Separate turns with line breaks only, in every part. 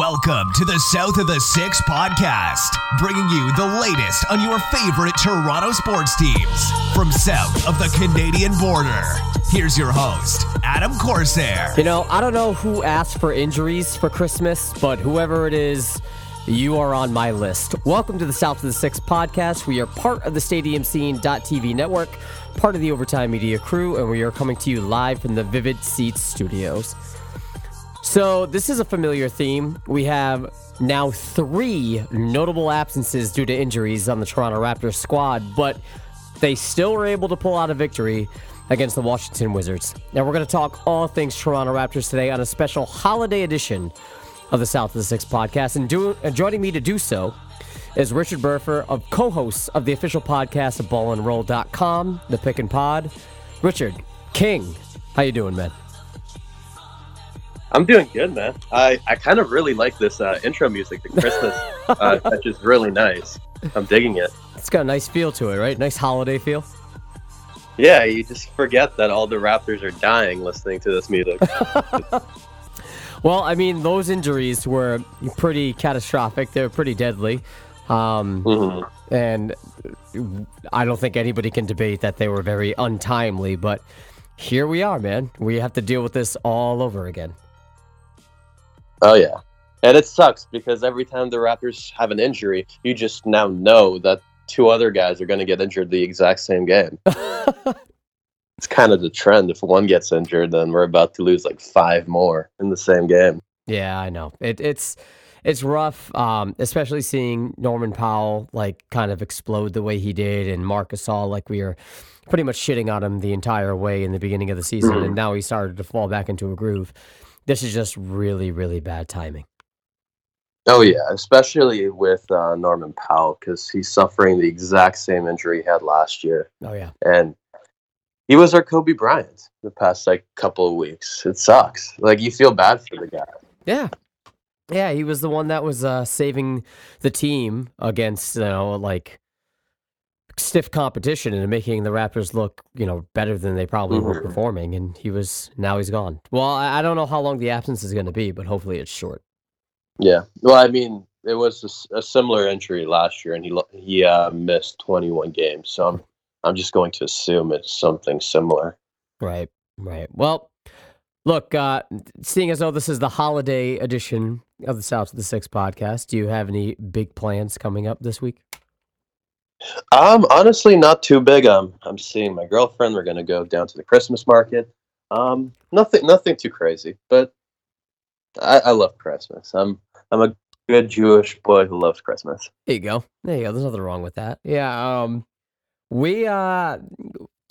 Welcome to the South of the Six podcast, bringing you the latest on your favorite Toronto sports teams from south of the Canadian border. Here's your host, Adam Corsair.
You know, I don't know who asked for injuries for Christmas, but whoever it is, you are on my list. Welcome to the South of the Six podcast. We are part of the Stadium Scene.tv network, part of the Overtime Media crew, and we are coming to you live from the Vivid Seats studios. So, this is a familiar theme. We have now three notable absences due to injuries on the Toronto Raptors squad, but they still were able to pull out a victory against the Washington Wizards. Now, we're going to talk all things Toronto Raptors today on a special holiday edition of the South of the Six podcast. And, do, and joining me to do so is Richard Burfer, of co-hosts of the official podcast of ballandroll.com, the Pick and Pod. Richard, King, how you doing, man?
I'm doing good, man. I, I kind of really like this uh, intro music. The Christmas uh, touch is really nice. I'm digging it.
It's got a nice feel to it, right? Nice holiday feel.
Yeah, you just forget that all the Raptors are dying listening to this music.
well, I mean, those injuries were pretty catastrophic. They were pretty deadly. Um, mm-hmm. And I don't think anybody can debate that they were very untimely, but here we are, man. We have to deal with this all over again.
Oh yeah, and it sucks because every time the Raptors have an injury, you just now know that two other guys are going to get injured the exact same game. it's kind of the trend. If one gets injured, then we're about to lose like five more in the same game.
Yeah, I know. It, it's it's rough, um, especially seeing Norman Powell like kind of explode the way he did, and Marc Gasol like we were pretty much shitting on him the entire way in the beginning of the season, mm-hmm. and now he started to fall back into a groove. This is just really, really bad timing.
Oh yeah, especially with uh, Norman Powell because he's suffering the exact same injury he had last year.
Oh yeah,
and he was our Kobe Bryant the past like couple of weeks. It sucks. Like you feel bad for the guy.
Yeah, yeah, he was the one that was uh, saving the team against you know like stiff competition and making the Raptors look, you know, better than they probably mm-hmm. were performing. And he was now he's gone. Well, I don't know how long the absence is going to be, but hopefully it's short.
Yeah. Well, I mean, it was a, a similar injury last year, and he he uh, missed 21 games. So I'm I'm just going to assume it's something similar.
Right. Right. Well, look, uh, seeing as though this is the holiday edition of the South of the Six podcast, do you have any big plans coming up this week?
Um, honestly, not too big. Um, I'm seeing my girlfriend. We're gonna go down to the Christmas market. Um, nothing, nothing too crazy, but I, I love Christmas. I'm, I'm a good Jewish boy who loves Christmas.
There you go. There you go. There's nothing wrong with that. Yeah. Um, we uh,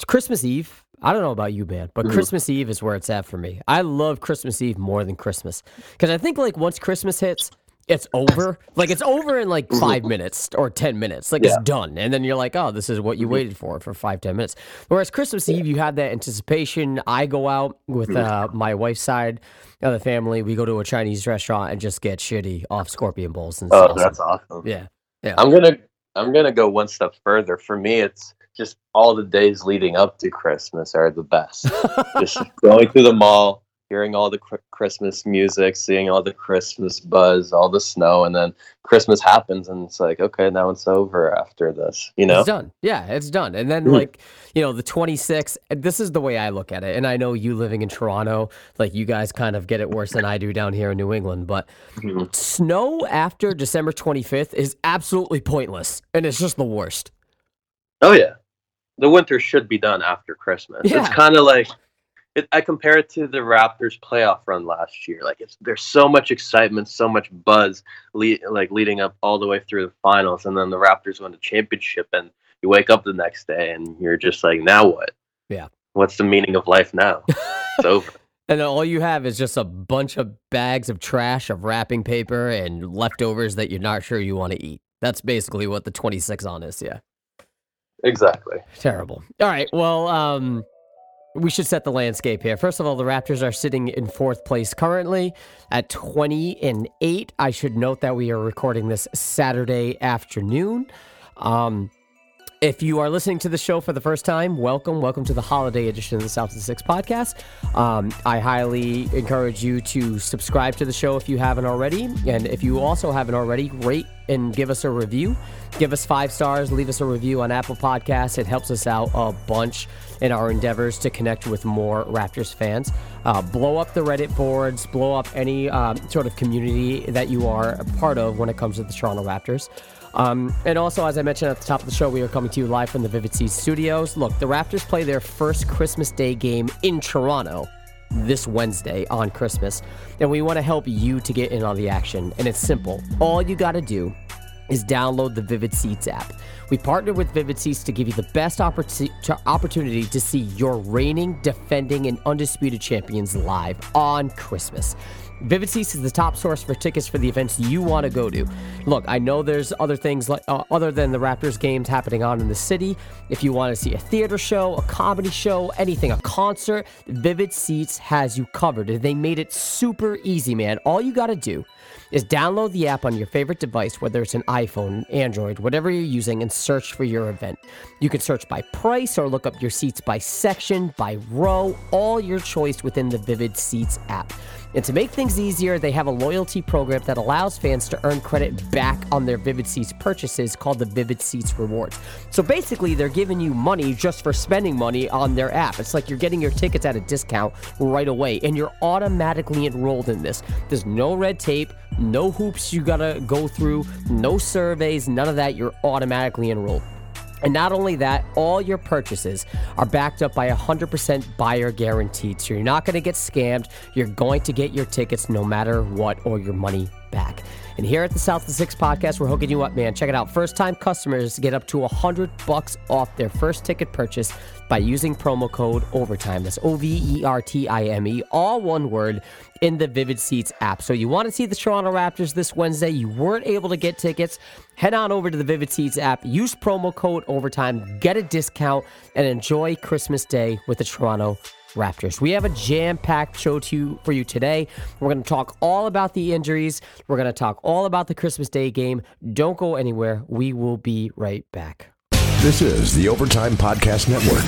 Christmas Eve. I don't know about you, man, but mm-hmm. Christmas Eve is where it's at for me. I love Christmas Eve more than Christmas because I think like once Christmas hits, it's over. Like it's over in like mm-hmm. five minutes or ten minutes. Like yeah. it's done, and then you're like, oh, this is what you mm-hmm. waited for for five ten minutes. Whereas Christmas Eve, you have that anticipation. I go out with mm-hmm. uh, my wife's side of the family. We go to a Chinese restaurant and just get shitty off scorpion bowls. And
oh, awesome. that's awesome.
Yeah, yeah.
I'm gonna I'm gonna go one step further. For me, it's just all the days leading up to Christmas are the best. just going to the mall, hearing all the Christmas music, seeing all the Christmas buzz, all the snow, and then Christmas happens, and it's like, okay, now it's over after this. You know,
it's done. Yeah, it's done. And then mm-hmm. like, you know, the 26th. This is the way I look at it, and I know you living in Toronto, like you guys kind of get it worse than I do down here in New England. But mm-hmm. snow after December 25th is absolutely pointless, and it's just the worst.
Oh yeah, the winter should be done after Christmas. Yeah. It's kind of like it, I compare it to the Raptors playoff run last year. Like it's there's so much excitement, so much buzz, le- like leading up all the way through the finals, and then the Raptors win the championship, and you wake up the next day and you're just like, now what?
Yeah.
What's the meaning of life now? it's over.
And all you have is just a bunch of bags of trash, of wrapping paper, and leftovers that you're not sure you want to eat. That's basically what the 26 on is. Yeah.
Exactly.
Terrible. All right. Well, um, we should set the landscape here. First of all, the Raptors are sitting in fourth place currently at 20 and 8. I should note that we are recording this Saturday afternoon. Um, If you are listening to the show for the first time, welcome. Welcome to the holiday edition of the South of the Six podcast. Um, I highly encourage you to subscribe to the show if you haven't already. And if you also haven't already, rate and give us a review. Give us five stars, leave us a review on Apple Podcasts. It helps us out a bunch in our endeavors to connect with more Raptors fans. Uh, blow up the Reddit boards, blow up any um, sort of community that you are a part of when it comes to the Toronto Raptors. Um, and also, as I mentioned at the top of the show, we are coming to you live from the Vivid Seats studios. Look, the Raptors play their first Christmas Day game in Toronto this Wednesday on Christmas, and we want to help you to get in on the action. And it's simple. All you got to do is download the Vivid Seats app. We partnered with Vivid Seats to give you the best opportunity to see your reigning, defending, and undisputed champions live on Christmas. Vivid Seats is the top source for tickets for the events you want to go to. Look, I know there's other things like uh, other than the Raptors games happening on in the city. If you want to see a theater show, a comedy show, anything, a concert, Vivid Seats has you covered. They made it super easy, man. All you got to do is download the app on your favorite device, whether it's an iPhone, Android, whatever you're using, and search for your event. You can search by price or look up your seats by section, by row, all your choice within the Vivid Seats app. And to make things easier, they have a loyalty program that allows fans to earn credit back on their Vivid Seats purchases called the Vivid Seats Rewards. So basically, they're giving you money just for spending money on their app. It's like you're getting your tickets at a discount right away, and you're automatically enrolled in this. There's no red tape, no hoops you gotta go through, no surveys, none of that. You're automatically enrolled. And not only that, all your purchases are backed up by a 100% buyer guaranteed. So you're not going to get scammed. You're going to get your tickets no matter what or your money back. And here at the South of Six podcast, we're hooking you up, man. Check it out. First time customers get up to 100 bucks off their first ticket purchase by using promo code OVERTIME. That's O V E R T I M E, all one word in the Vivid Seats app. So you want to see the Toronto Raptors this Wednesday, you weren't able to get tickets, head on over to the Vivid Seats app, use promo code OVERTIME, get a discount, and enjoy Christmas Day with the Toronto Raptors. We have a jam-packed show to you, for you today. We're going to talk all about the injuries. We're going to talk all about the Christmas Day game. Don't go anywhere. We will be right back.
This is the Overtime Podcast Network.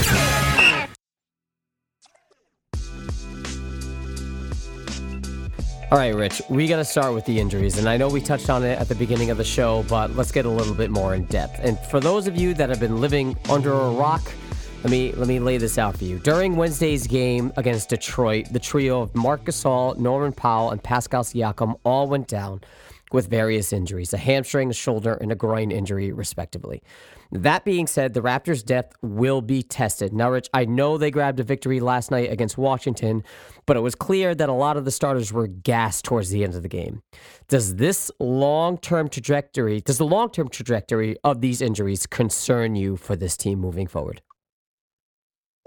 All right, Rich, we got to start with the injuries. And I know we touched on it at the beginning of the show, but let's get a little bit more in depth. And for those of you that have been living under a rock, let me let me lay this out for you. During Wednesday's game against Detroit, the trio of Marc Gasol, Norman Powell, and Pascal Siakam all went down with various injuries, a hamstring, a shoulder, and a groin injury, respectively. That being said, the Raptors' depth will be tested. Now, Rich, I know they grabbed a victory last night against Washington, but it was clear that a lot of the starters were gassed towards the end of the game. Does this long-term trajectory, does the long-term trajectory of these injuries concern you for this team moving forward?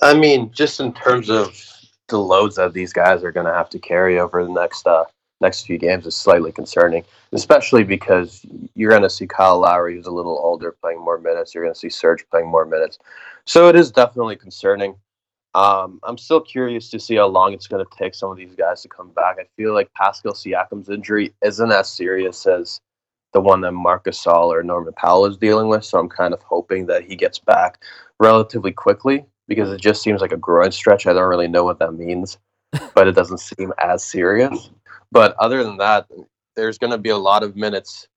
I mean, just in terms of the loads that these guys are going to have to carry over the next uh, next few games is slightly concerning, especially because you're going to see Kyle Lowry, who's a little older, playing more minutes. You're going to see Serge playing more minutes, so it is definitely concerning. Um, I'm still curious to see how long it's going to take some of these guys to come back. I feel like Pascal Siakam's injury isn't as serious as the one that Marc Gasol or Norman Powell is dealing with, so I'm kind of hoping that he gets back relatively quickly because it just seems like a groin stretch. I don't really know what that means, but it doesn't seem as serious. But other than that, there's going to be a lot of minutes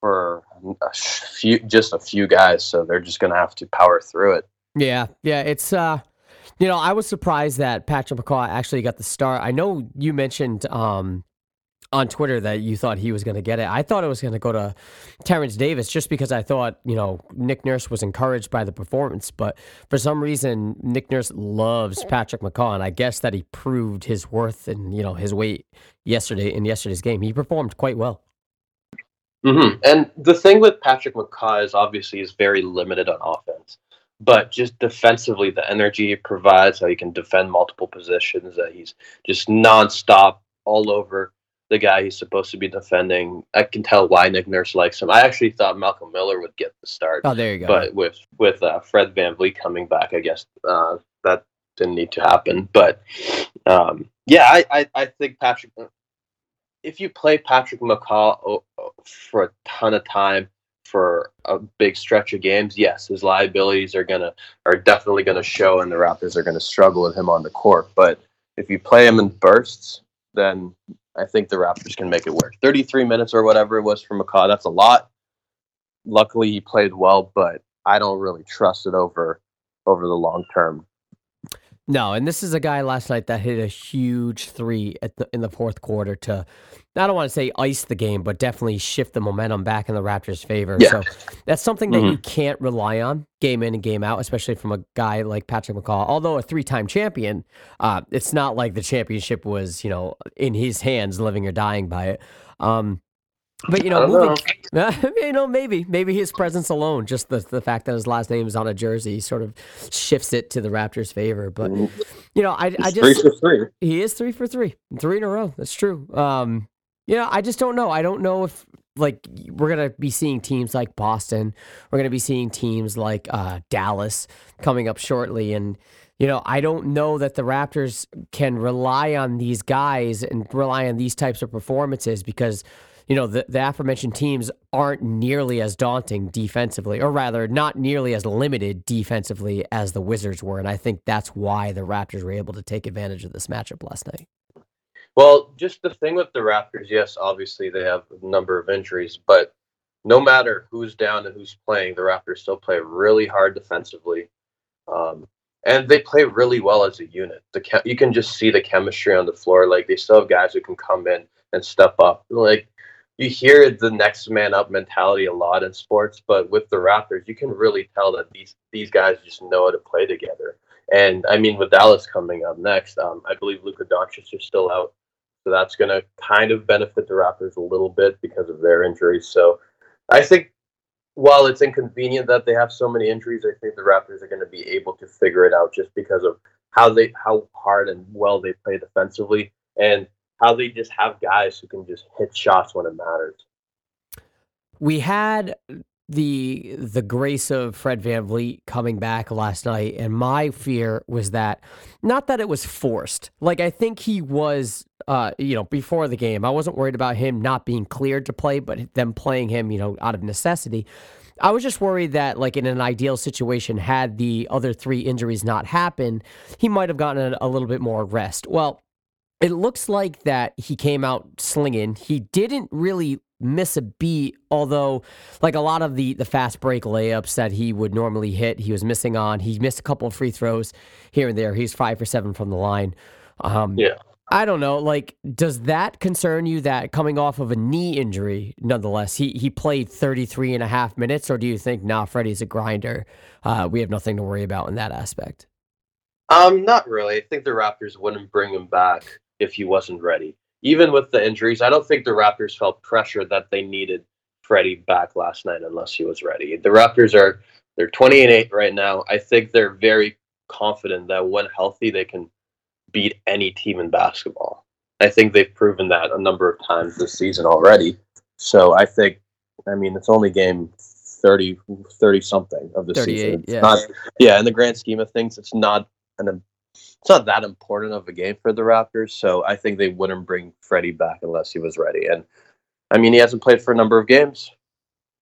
for a few, just a few guys, so they're just going to have to power through it.
Yeah, yeah, it's uh, you know, I was surprised that Patrick McCaw actually got the start. I know you mentioned um on Twitter that you thought he was going to get it. I thought it was going to go to Terence Davis just because I thought, you know, Nick Nurse was encouraged by the performance. But for some reason, Nick Nurse loves Patrick McCaw. And I guess that he proved his worth and, you know, his weight yesterday in yesterday's game. He performed quite well.
Mm-hmm. And the thing with Patrick McCaw is obviously he's very limited on offense. But just defensively, the energy he provides, how he can defend multiple positions, that he's just nonstop all over the guy he's supposed to be defending. I can tell why Nick Nurse likes him. I actually thought Malcolm Miller would get the start.
Oh, there you go.
But with with uh, Fred VanVleet coming back, I guess uh, that didn't need to happen. But um, yeah, I, I, I think Patrick. If you play Patrick McCaw for a ton of time, for a big stretch of games, yes, his liabilities are gonna are definitely gonna show, and the Raptors are gonna struggle with him on the court. But if you play him in bursts, then I think the Raptors can make it work. 33 minutes or whatever it was for McCaw, that's a lot. Luckily, he played well, but I don't really trust it over over the long term.
No, and this is a guy last night that hit a huge three at the in the fourth quarter to I don't want to say ice the game, but definitely shift the momentum back in the Raptors' favor. Yeah. So that's something that mm-hmm. you can't rely on game in and game out, especially from a guy like Patrick McCaw. Although a three-time champion, uh, it's not like the championship was you know in his hands, living or dying by it. Um, but you know, moving, know. you know, maybe maybe his presence alone, just the the fact that his last name is on a jersey, sort of shifts it to the Raptors' favor. But mm-hmm. you know, I, I just
three for three.
He is three for three, three in a row. That's true. Um, you know, I just don't know. I don't know if like we're gonna be seeing teams like Boston, we're gonna be seeing teams like uh, Dallas coming up shortly, and you know, I don't know that the Raptors can rely on these guys and rely on these types of performances because you know, the, the aforementioned teams aren't nearly as daunting defensively, or rather, not nearly as limited defensively as the Wizards were. And I think that's why the Raptors were able to take advantage of this matchup last night.
Well, just the thing with the Raptors, yes, obviously they have a number of injuries, but no matter who's down and who's playing, the Raptors still play really hard defensively. Um, and they play really well as a unit. The you can just see the chemistry on the floor. Like they still have guys who can come in and step up. Like you hear the next man up mentality a lot in sports, but with the Raptors, you can really tell that these these guys just know how to play together. And I mean, with Dallas coming up next, um, I believe Luka Doncic is still out, so that's going to kind of benefit the Raptors a little bit because of their injuries. So I think while it's inconvenient that they have so many injuries, I think the Raptors are going to be able to figure it out just because of how they how hard and well they play defensively and how they just have guys who can just hit shots when it matters.
We had the the grace of Fred VanVleet coming back last night and my fear was that not that it was forced like I think he was uh you know before the game. I wasn't worried about him not being cleared to play but them playing him you know out of necessity. I was just worried that like in an ideal situation had the other three injuries not happened he might have gotten a, a little bit more rest. Well it looks like that he came out slinging. He didn't really miss a beat, although like a lot of the the fast break layups that he would normally hit, he was missing on. He missed a couple of free throws here and there. He's five for seven from the line.
Um, yeah.
I don't know. Like, does that concern you that coming off of a knee injury, nonetheless, he, he played 33 and a half minutes? Or do you think, nah, Freddie's a grinder? Uh, we have nothing to worry about in that aspect?
Um, not really. I think the Raptors wouldn't bring him back if he wasn't ready. Even with the injuries, I don't think the Raptors felt pressure that they needed Freddie back last night unless he was ready. The Raptors are they're 20 and 8 right now. I think they're very confident that when healthy they can beat any team in basketball. I think they've proven that a number of times this season already. So I think I mean it's only game 30 30 something of the season.
yeah.
Not, yeah, in the grand scheme of things it's not an it's not that important of a game for the Raptors. So I think they wouldn't bring Freddie back unless he was ready. And I mean, he hasn't played for a number of games.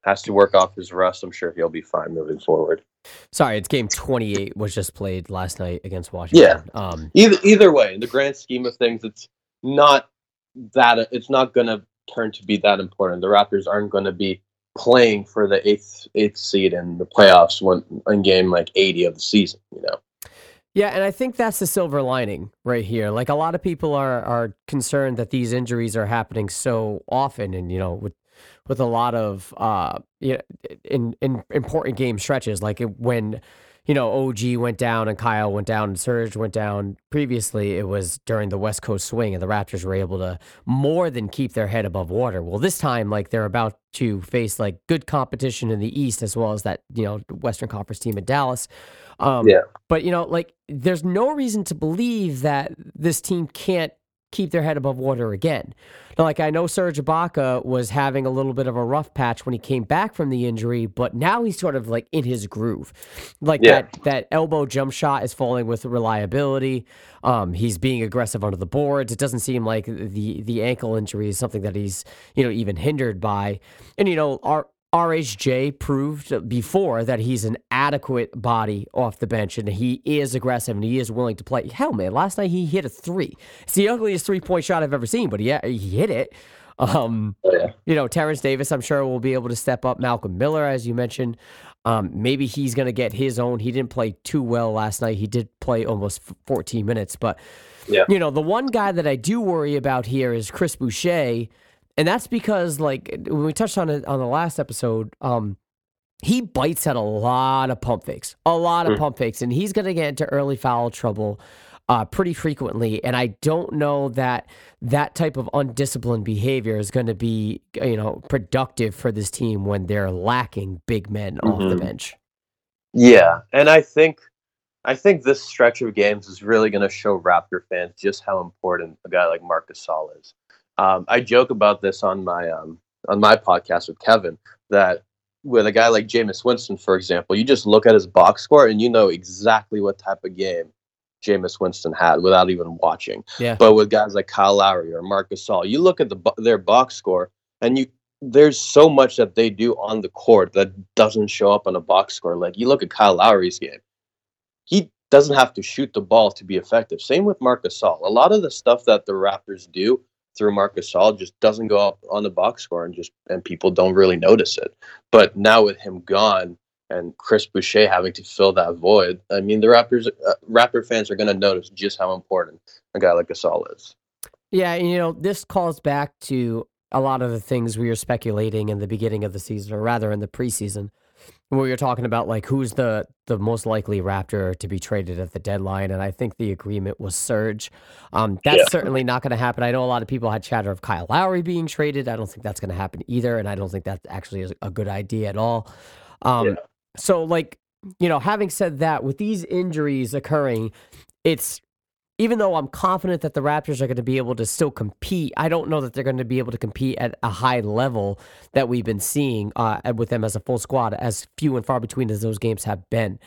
Has to work off his rest. I'm sure he'll be fine moving forward.
Sorry, it's game 28 was just played last night against Washington.
Yeah. Um, either either way, in the grand scheme of things, it's not that it's not going to turn to be that important. The Raptors aren't going to be playing for the eighth eighth seed in the playoffs when in game like 80 of the season. You know.
Yeah, and I think that's the silver lining right here. Like a lot of people are are concerned that these injuries are happening so often, and you know, with with a lot of uh, you know, in in important game stretches, like when you know OG went down and Kyle went down and Serge went down. Previously, it was during the West Coast swing, and the Raptors were able to more than keep their head above water. Well, this time, like they're about to face like good competition in the East as well as that you know Western Conference team in Dallas. Um, yeah. But you know, like, there's no reason to believe that this team can't keep their head above water again. Now, like I know Serge Ibaka was having a little bit of a rough patch when he came back from the injury, but now he's sort of like in his groove. Like yeah. that that elbow jump shot is falling with reliability. Um, he's being aggressive under the boards. It doesn't seem like the the ankle injury is something that he's you know even hindered by. And you know our RHJ proved before that he's an adequate body off the bench and he is aggressive and he is willing to play. Hell, man, last night he hit a three. It's the ugliest three point shot I've ever seen, but he, he hit it. Um, oh, yeah. You know, Terence Davis, I'm sure, will be able to step up. Malcolm Miller, as you mentioned, um, maybe he's going to get his own. He didn't play too well last night. He did play almost 14 minutes, but yeah. you know, the one guy that I do worry about here is Chris Boucher, and that's because, like, when we touched on it on the last episode, um, he bites at a lot of pump fakes, a lot of mm. pump fakes, and he's going to get into early foul trouble uh, pretty frequently. And I don't know that that type of undisciplined behavior is going to be, you know, productive for this team when they're lacking big men mm-hmm. off the mm-hmm. bench.
Yeah, and I think I think this stretch of games is really going to show Raptor fans just how important a guy like Marcus Gasol is. Um, I joke about this on my um, on my podcast with Kevin that with a guy like Jameis Winston, for example, you just look at his box score and you know exactly what type of game Jameis Winston had without even watching. Yeah. But with guys like Kyle Lowry or Marcus Gasol, you look at the their box score and you there's so much that they do on the court that doesn't show up on a box score. Like you look at Kyle Lowry's game, he doesn't have to shoot the ball to be effective. Same with Marcus Gasol. A lot of the stuff that the Raptors do through Marcus Gasol just doesn't go up on the box score and just and people don't really notice it. But now with him gone, and Chris Boucher having to fill that void, I mean, the Raptors, uh, Raptor fans are going to notice just how important a guy like Gasol is.
Yeah, you know, this calls back to a lot of the things we were speculating in the beginning of the season, or rather in the preseason, where were talking about like who's the the most likely Raptor to be traded at the deadline, and I think the agreement was Serge. Um, that's yeah. certainly not going to happen. I know a lot of people had chatter of Kyle Lowry being traded. I don't think that's going to happen either, and I don't think that's actually a good idea at all. Um, yeah. So, like, you know, having said that, with these injuries occurring, it's even though I'm confident that the Raptors are going to be able to still compete, I don't know that they're going to be able to compete at a high level that we've been seeing uh, with them as a full squad, as few and far between as those games have been.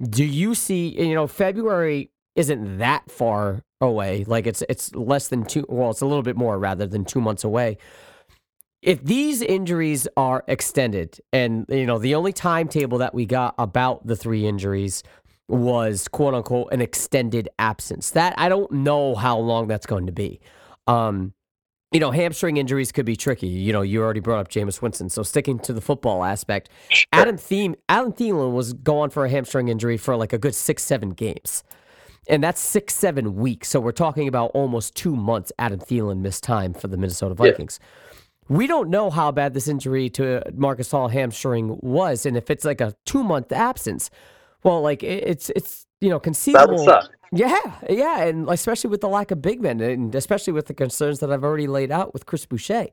Do you see, you know, February isn't that far away. Like it's it's less than two. Well, it's a little bit more rather than two months away if these injuries are extended, and you know the only timetable that we got about the three injuries was quote unquote an extended absence. That I don't know how long that's going to be. Um, you know, hamstring injuries could be tricky. You know, you already brought up Jameis Winston. So sticking to the football aspect, sure. Adam Thiem, Adam Thielen was gone for a hamstring injury for like a good six, seven games. And that's six, seven weeks. So we're talking about almost two months Adam Thielen missed time for the Minnesota Vikings. Yeah we don't know how bad this injury to Marc Gasol hamstring was, and if it's like a two month absence, well, like it's it's you know conceivable. Yeah, yeah, and especially with the lack of big men, and especially with the concerns that I've already laid out with Chris Boucher.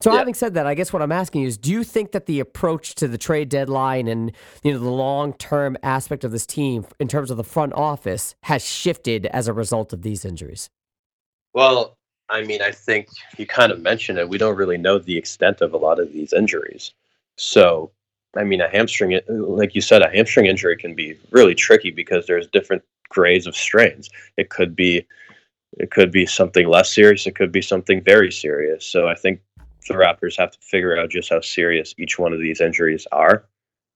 So, yeah. having said that, I guess what I'm asking you is: Do you think that the approach to the trade deadline and you know the long term aspect of this team, in terms of the front office, has shifted as a result of these injuries?
Well, I mean, I think you kind of mentioned it. We don't really know the extent of a lot of these injuries. So, I mean, a hamstring, like you said, a hamstring injury can be really tricky because there's different grades of strains. It could be, it could be something less serious. It could be something very serious. So I think the Raptors have to figure out just how serious each one of these injuries are,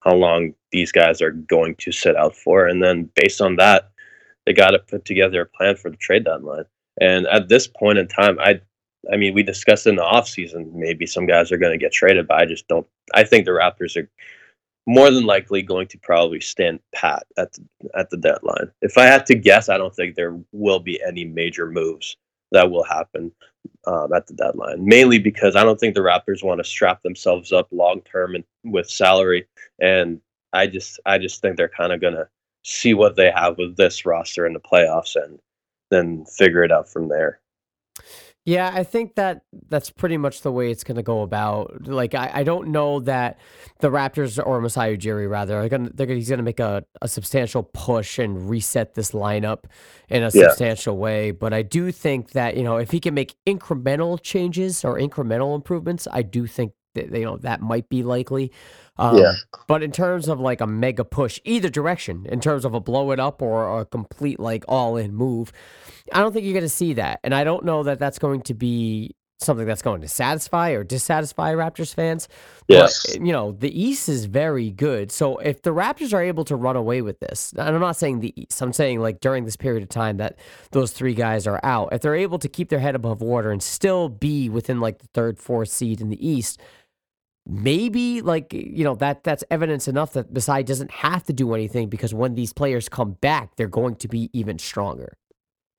how long these guys are going to sit out for, and then based on that, they got to put together a plan for the trade deadline. And at this point in time, I I mean, we discussed in the offseason maybe some guys are going to get traded, but I just don't. I think the Raptors are more than likely going to probably stand pat at the, at the deadline. If I had to guess, I don't think there will be any major moves that will happen um, at the deadline. Mainly because I don't think the Raptors want to strap themselves up long term and with salary, and I just I just think they're kind of going to see what they have with this roster in the playoffs and then figure it out from there.
Yeah, I think that that's pretty much the way it's going to go about. Like, I, I don't know that the Raptors or Masai Ujiri rather are going to he's going to make a, a substantial push and reset this lineup in a yeah. substantial way. But I do think that you know if he can make incremental changes or incremental improvements, I do think that you know that might be likely. Um, yeah. But in terms of like a mega push, either direction, in terms of a blow it up or a complete like all in move, I don't think you're going to see that. And I don't know that that's going to be something that's going to satisfy or dissatisfy Raptors fans.
Yes.
But, you know, the East is very good. So if the Raptors are able to run away with this, and I'm not saying the East, I'm saying like during this period of time that those three guys are out, if they're able to keep their head above water and still be within like the third, fourth seed in the East, maybe like you know that that's evidence enough that Masai doesn't have to do anything because when these players come back, they're going to be even stronger.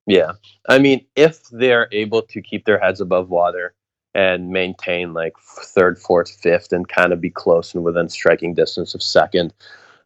Yeah. I mean, if they're able to keep their heads above water and maintain like third, fourth, fifth, and kind of be close and within striking distance of second,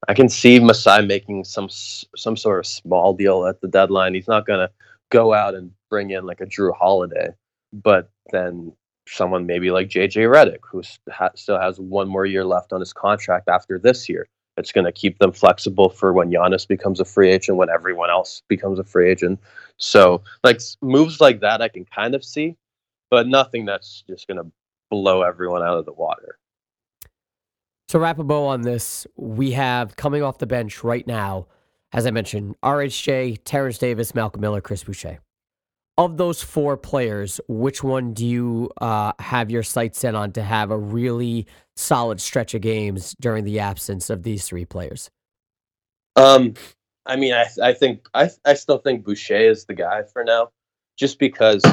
I can see Masai making some some sort of small deal at the deadline. He's not gonna go out and bring in like a Jrue Holiday, but then someone maybe like JJ Redick, who ha- still has one more year left on his contract after this year. It's going to keep them flexible for when Giannis becomes a free agent, when everyone else becomes a free agent. So, like moves like that, I can kind of see, but nothing that's just going to blow everyone out of the water.
To wrap a bow on this, we have coming off the bench right now, as I mentioned, RHJ, Terence Davis, Malcolm Miller, Chris Boucher. Of those four players, which one do you uh, have your sights set on to have a really solid stretch of games during the absence of these three players?
Um, I mean, I I think I I still think Boucher is the guy for now, just because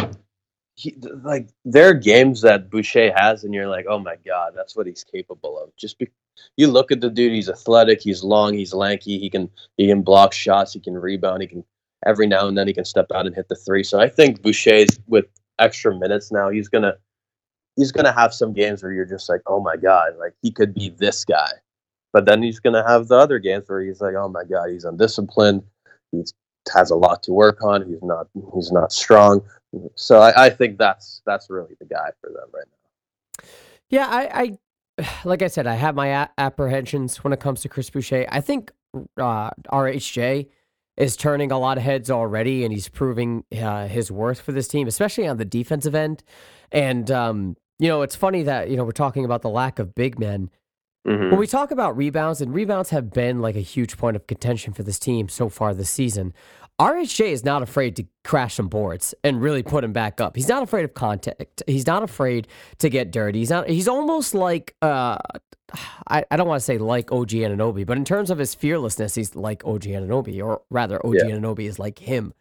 he like there are games that Boucher has, and you're like, oh my god, that's what he's capable of. Just be, you look at the dude, he's athletic, he's long, he's lanky, he can he can block shots, he can rebound, he can every now and then he can step out and hit the three. So I think Boucher's with extra minutes now, he's gonna he's gonna have some games where you're just like, oh my god, like he could be this guy. But then he's gonna have the other games where he's like, oh my god, he's undisciplined. He has a lot to work on. He's not he's not strong. So I, I think that's that's really the guy for them right now.
Yeah, I, I like I said, I have my apprehensions when it comes to Chris Boucher. I think uh, RHJ is turning a lot of heads already, and he's proving uh, his worth for this team, especially on the defensive end. And um, you know, it's funny that you know we're talking about the lack of big men. Mm-hmm. When we talk about rebounds, and rebounds have been like a huge point of contention for this team so far this season. RHJ is not afraid to crash some boards and really put him back up. He's not afraid of contact. He's not afraid to get dirty. He's not. He's almost like uh, I, I don't want to say like OG Anunoby, but in terms of his fearlessness, he's like OG Anunoby, or rather, OG yeah. Anunoby is like him.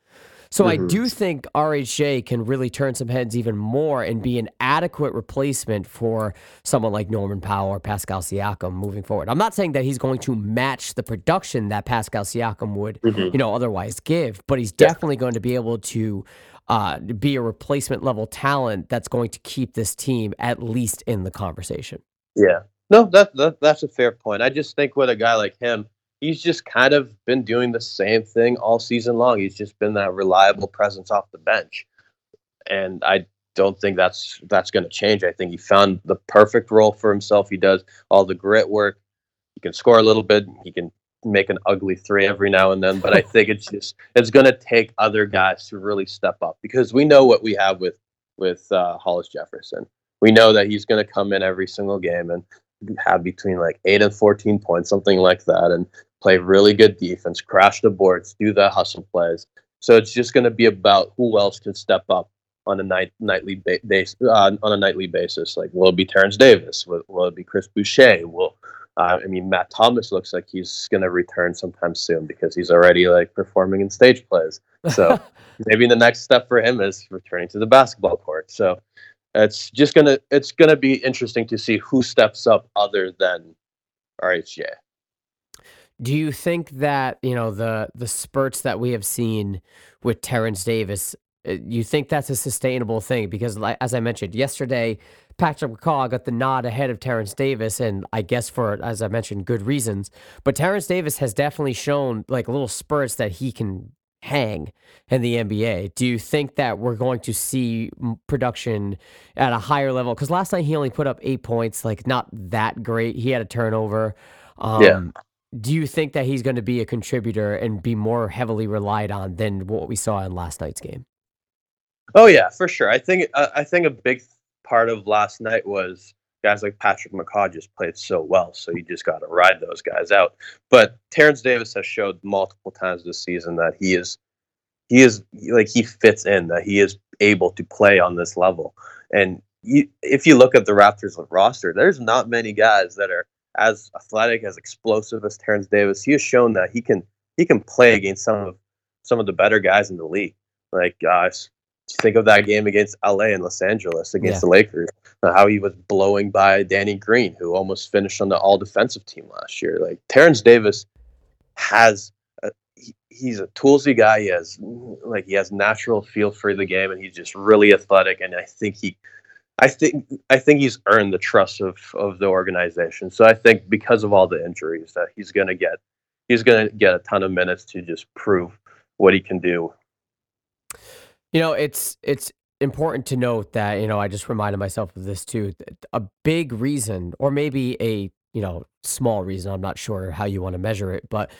So mm-hmm. I do think RHJ can really turn some heads even more and be an adequate replacement for someone like Norman Powell or Pascal Siakam moving forward. I'm not saying that he's going to match the production that Pascal Siakam would, mm-hmm. you know, otherwise give, but he's yeah. definitely going to be able to uh, be a replacement level talent that's going to keep this team at least in the conversation.
Yeah, no, that, that that's a fair point. I just think with a guy like him, he's just kind of been doing the same thing all season long. He's just been that reliable presence off the bench, and I don't think that's that's going to change. I think he found the perfect role for himself. He does all the grit work. He can score a little bit. He can make an ugly three every now and then. But I think it's just it's going to take other guys to really step up because we know what we have with with uh, Hollis Jefferson. We know that he's going to come in every single game and have between like eight and 14 points, something like that, and play really good defense, crash the boards, do the hustle plays. So it's just going to be about who else can step up on a night nightly ba- base uh, on a nightly basis. Like, will it be Terence Davis? Will, will it be Chris Boucher? Will uh, I mean Matt Thomas looks like he's going to return sometime soon because he's already like performing in stage plays. So maybe the next step for him is returning to the basketball court. So it's just gonna it's gonna be interesting to see who steps up other than RHJ.
Do you think that you know the the spurts that we have seen with Terence Davis? Uh, you think that's a sustainable thing? Because, as I mentioned yesterday, Patrick McCaw got the nod ahead of Terence Davis, and I guess for as I mentioned, good reasons. But Terence Davis has definitely shown like little spurts that he can hang in the NBA. Do you think that we're going to see production at a higher level? Because last night he only put up eight points, like not that great. He had a turnover. Um, yeah. Do you think that he's going to be a contributor and be more heavily relied on than what we saw in last night's game?
Oh yeah, for sure. I think uh, I think a big part of last night was guys like Patrick McCaw just played so well, so you just got to ride those guys out. But Terence Davis has showed multiple times this season that he is he is like he fits in that he is able to play on this level And you, if you look at the Raptors roster, there's not many guys that are as athletic, as explosive as Terence Davis. He has shown that he can he can play against some of some of the better guys in the league. Like uh, guys, think of that game against LA and Los Angeles against yeah. the Lakers, uh, how he was blowing by Danny Green, who almost finished on the all defensive team last year. Like Terence Davis has a, he, he's a toolsy guy. He has like he has natural feel for the game, and he's just really athletic. And I think he, I think I think he's earned the trust of of the organization. So I think because of all the injuries that he's gonna get, he's gonna get a ton of minutes to just prove what he can do
you know, it's it's important to note that you know I just reminded myself of this too. A big reason, or maybe a you know small reason, I'm not sure how you want to measure it, but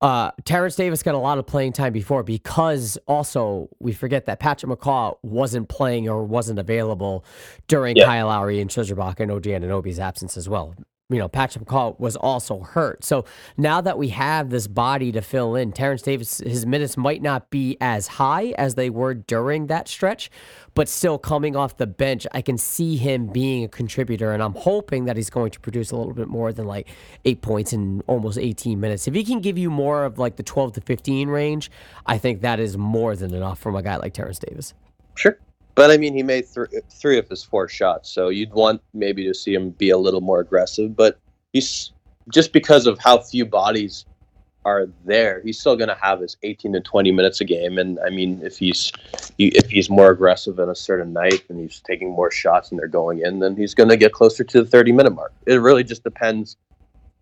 uh, Terence Davis got a lot of playing time before because also we forget that Patrick McCaw wasn't playing or wasn't available during yeah. Kyle Lowry and Serge Ibaka and OG Anunoby's absence as well you know, Patrick McCaw was also hurt. So now that we have this body to fill in, Terence Davis, his minutes might not be as high as they were during that stretch, but still coming off the bench, I can see him being a contributor. And I'm hoping that he's going to produce a little bit more than like eight points in almost 18 minutes. If he can give you more of like the 12 to 15 range, I think that is more than enough from a guy like Terence Davis.
Sure. But I mean, he made th- three of his four shots, so you'd want maybe to see him be a little more aggressive. But he's just because of how few bodies are there, he's still going to have his 18 to 20 minutes a game. And I mean, if he's if he's more aggressive in a certain night and he's taking more shots and they're going in, then he's going to get closer to the 30 minute mark. It really just depends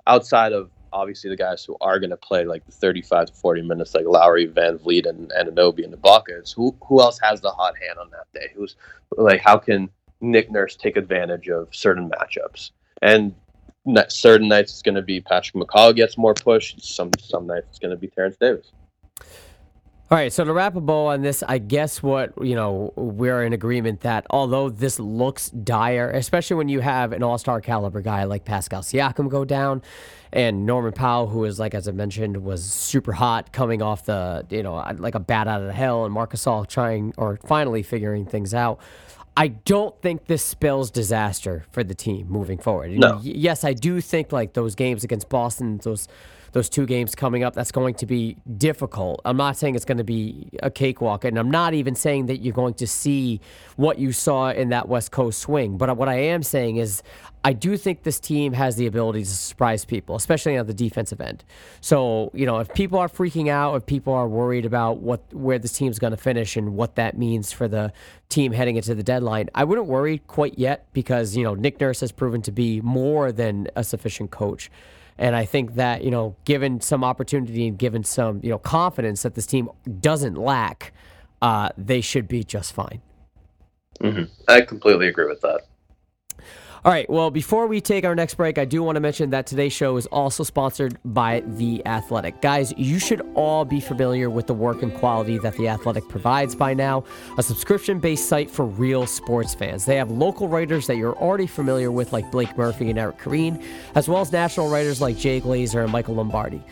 outside of obviously the guys who are going to play like the 35 to 40 minutes, like Lowry, Van Vleet, and, Anunoby and Ibaka. Who who else has the hot hand on that day? Who's like how can Nick Nurse take advantage of certain matchups? And certain nights it's going to be Patrick McCaw gets more push. Some some nights it's going to be Terence Davis.
All right, so to wrap a bow on this, I guess what, you know, we're in agreement that although this looks dire, especially when you have an all star caliber guy like Pascal Siakam go down and Norman Powell, who is, like, as I mentioned, was super hot coming off the, you know, like a bat out of the hell, and Marc Gasol trying or finally figuring things out. I don't think this spells disaster for the team moving forward.
No.
Yes, I do think like those games against Boston, those those two games coming up, that's going to be difficult. I'm not saying it's going to be a cakewalk, and I'm not even saying that you're going to see what you saw in that West Coast swing. But what I am saying is, I do think this team has the ability to surprise people, especially on the defensive end. So, you know, if people are freaking out, if people are worried about what where this team's going to finish and what that means for the team heading into the deadline, I wouldn't worry quite yet because, you know, Nick Nurse has proven to be more than a sufficient coach. And I think that, you know, given some opportunity and given some, you know, confidence that this team doesn't lack, uh, they should be just fine.
Mm-hmm. I completely agree with that.
All right. Well, before we take our next break, I do want to mention that today's show is also sponsored by The Athletic. Guys, you should all be familiar with the work and quality that The Athletic provides by now, a subscription based site for real sports fans. They have local writers that you're already familiar with, like Blake Murphy and Eric Koreen, as well as national writers like Jay Glazer and Michael Lombardi.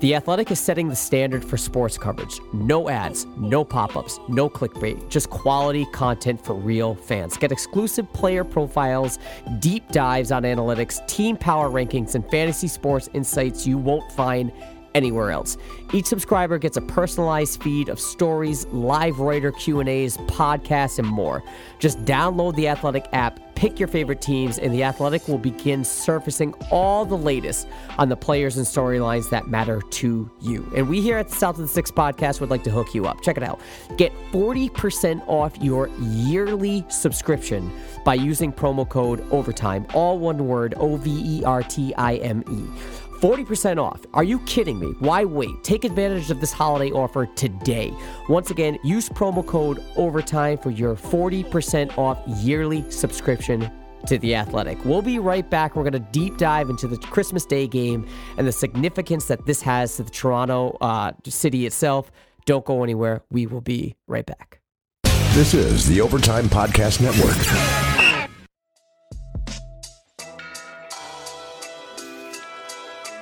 The Athletic is setting the standard for sports coverage. No ads, no pop ups, no clickbait, just quality content for real fans. Get exclusive player profiles, deep dives on analytics, team power rankings, and fantasy sports insights you won't find anywhere else. Each subscriber gets a personalized feed of stories, live writer Q&As, podcasts, and more. Just download the Athletic app, pick your favorite teams, and the Athletic will begin surfacing all the latest on the players and storylines that matter to you. And we here at the South of the Six podcast would like to hook you up. Check it out. Get 40% off your yearly subscription by using promo code OVERTIME, all one word, O V E R T I M E. 40% off. Are you kidding me? Why wait? Take advantage of this holiday offer today. Once again, use promo code OVERTIME for your 40% off yearly subscription to The Athletic. We'll be right back. We're going to deep dive into the Christmas Day game and the significance that this has to the Toronto uh, city itself. Don't go anywhere. We will be right back.
This is the Overtime Podcast Network.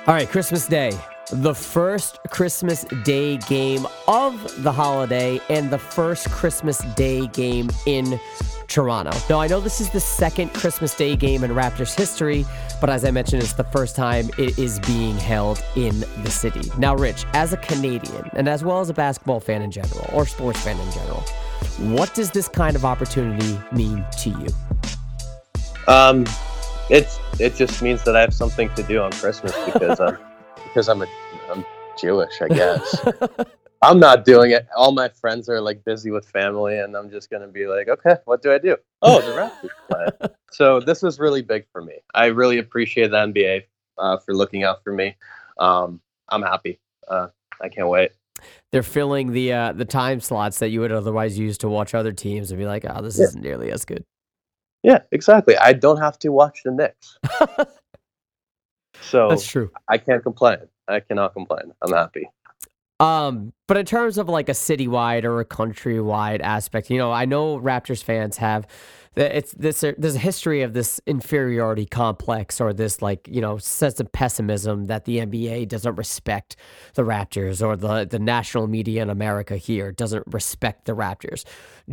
All right, Christmas Day. the first Christmas Day game of the holiday and the first Christmas Day game in Toronto. Now, I know this is the second Christmas Day game in Raptors history, but as I mentioned, it's the first time it is being held in the city. Now, Rich, as a Canadian and as well as a basketball fan in general or sports fan in general, what does this kind of opportunity mean to you?
Um, it's it just means that I have something to do on Christmas because I'm because I'm a I'm Jewish, I guess. I'm not doing it. All my friends are like busy with family, and I'm just gonna be like, okay, what do I do? Oh, the Raptors play. so this is really big for me. I really appreciate the NBA uh, for looking out for me. Um, I'm happy. Uh, I can't wait.
They're filling the uh, the time slots that you would otherwise use to watch other teams and be like, oh, this yeah. isn't nearly as good.
Yeah, exactly. I don't have to watch the Knicks. so
that's true.
I can't complain. I cannot complain. I'm happy.
Um, but in terms of like a citywide or a countrywide aspect, you know, I know Raptors fans have it's this there's a history of this inferiority complex or this like you know sense of pessimism that the NBA doesn't respect the Raptors or the the national media in America here doesn't respect the Raptors.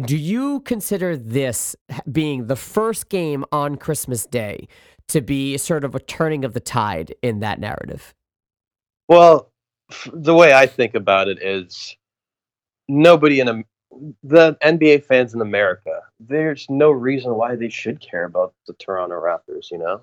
Do you consider this being the first game on Christmas Day to be sort of a turning of the tide in that narrative?
Well, the way I think about it is nobody in a, the NBA fans in America, there's no reason why they should care about the Toronto Raptors, you know?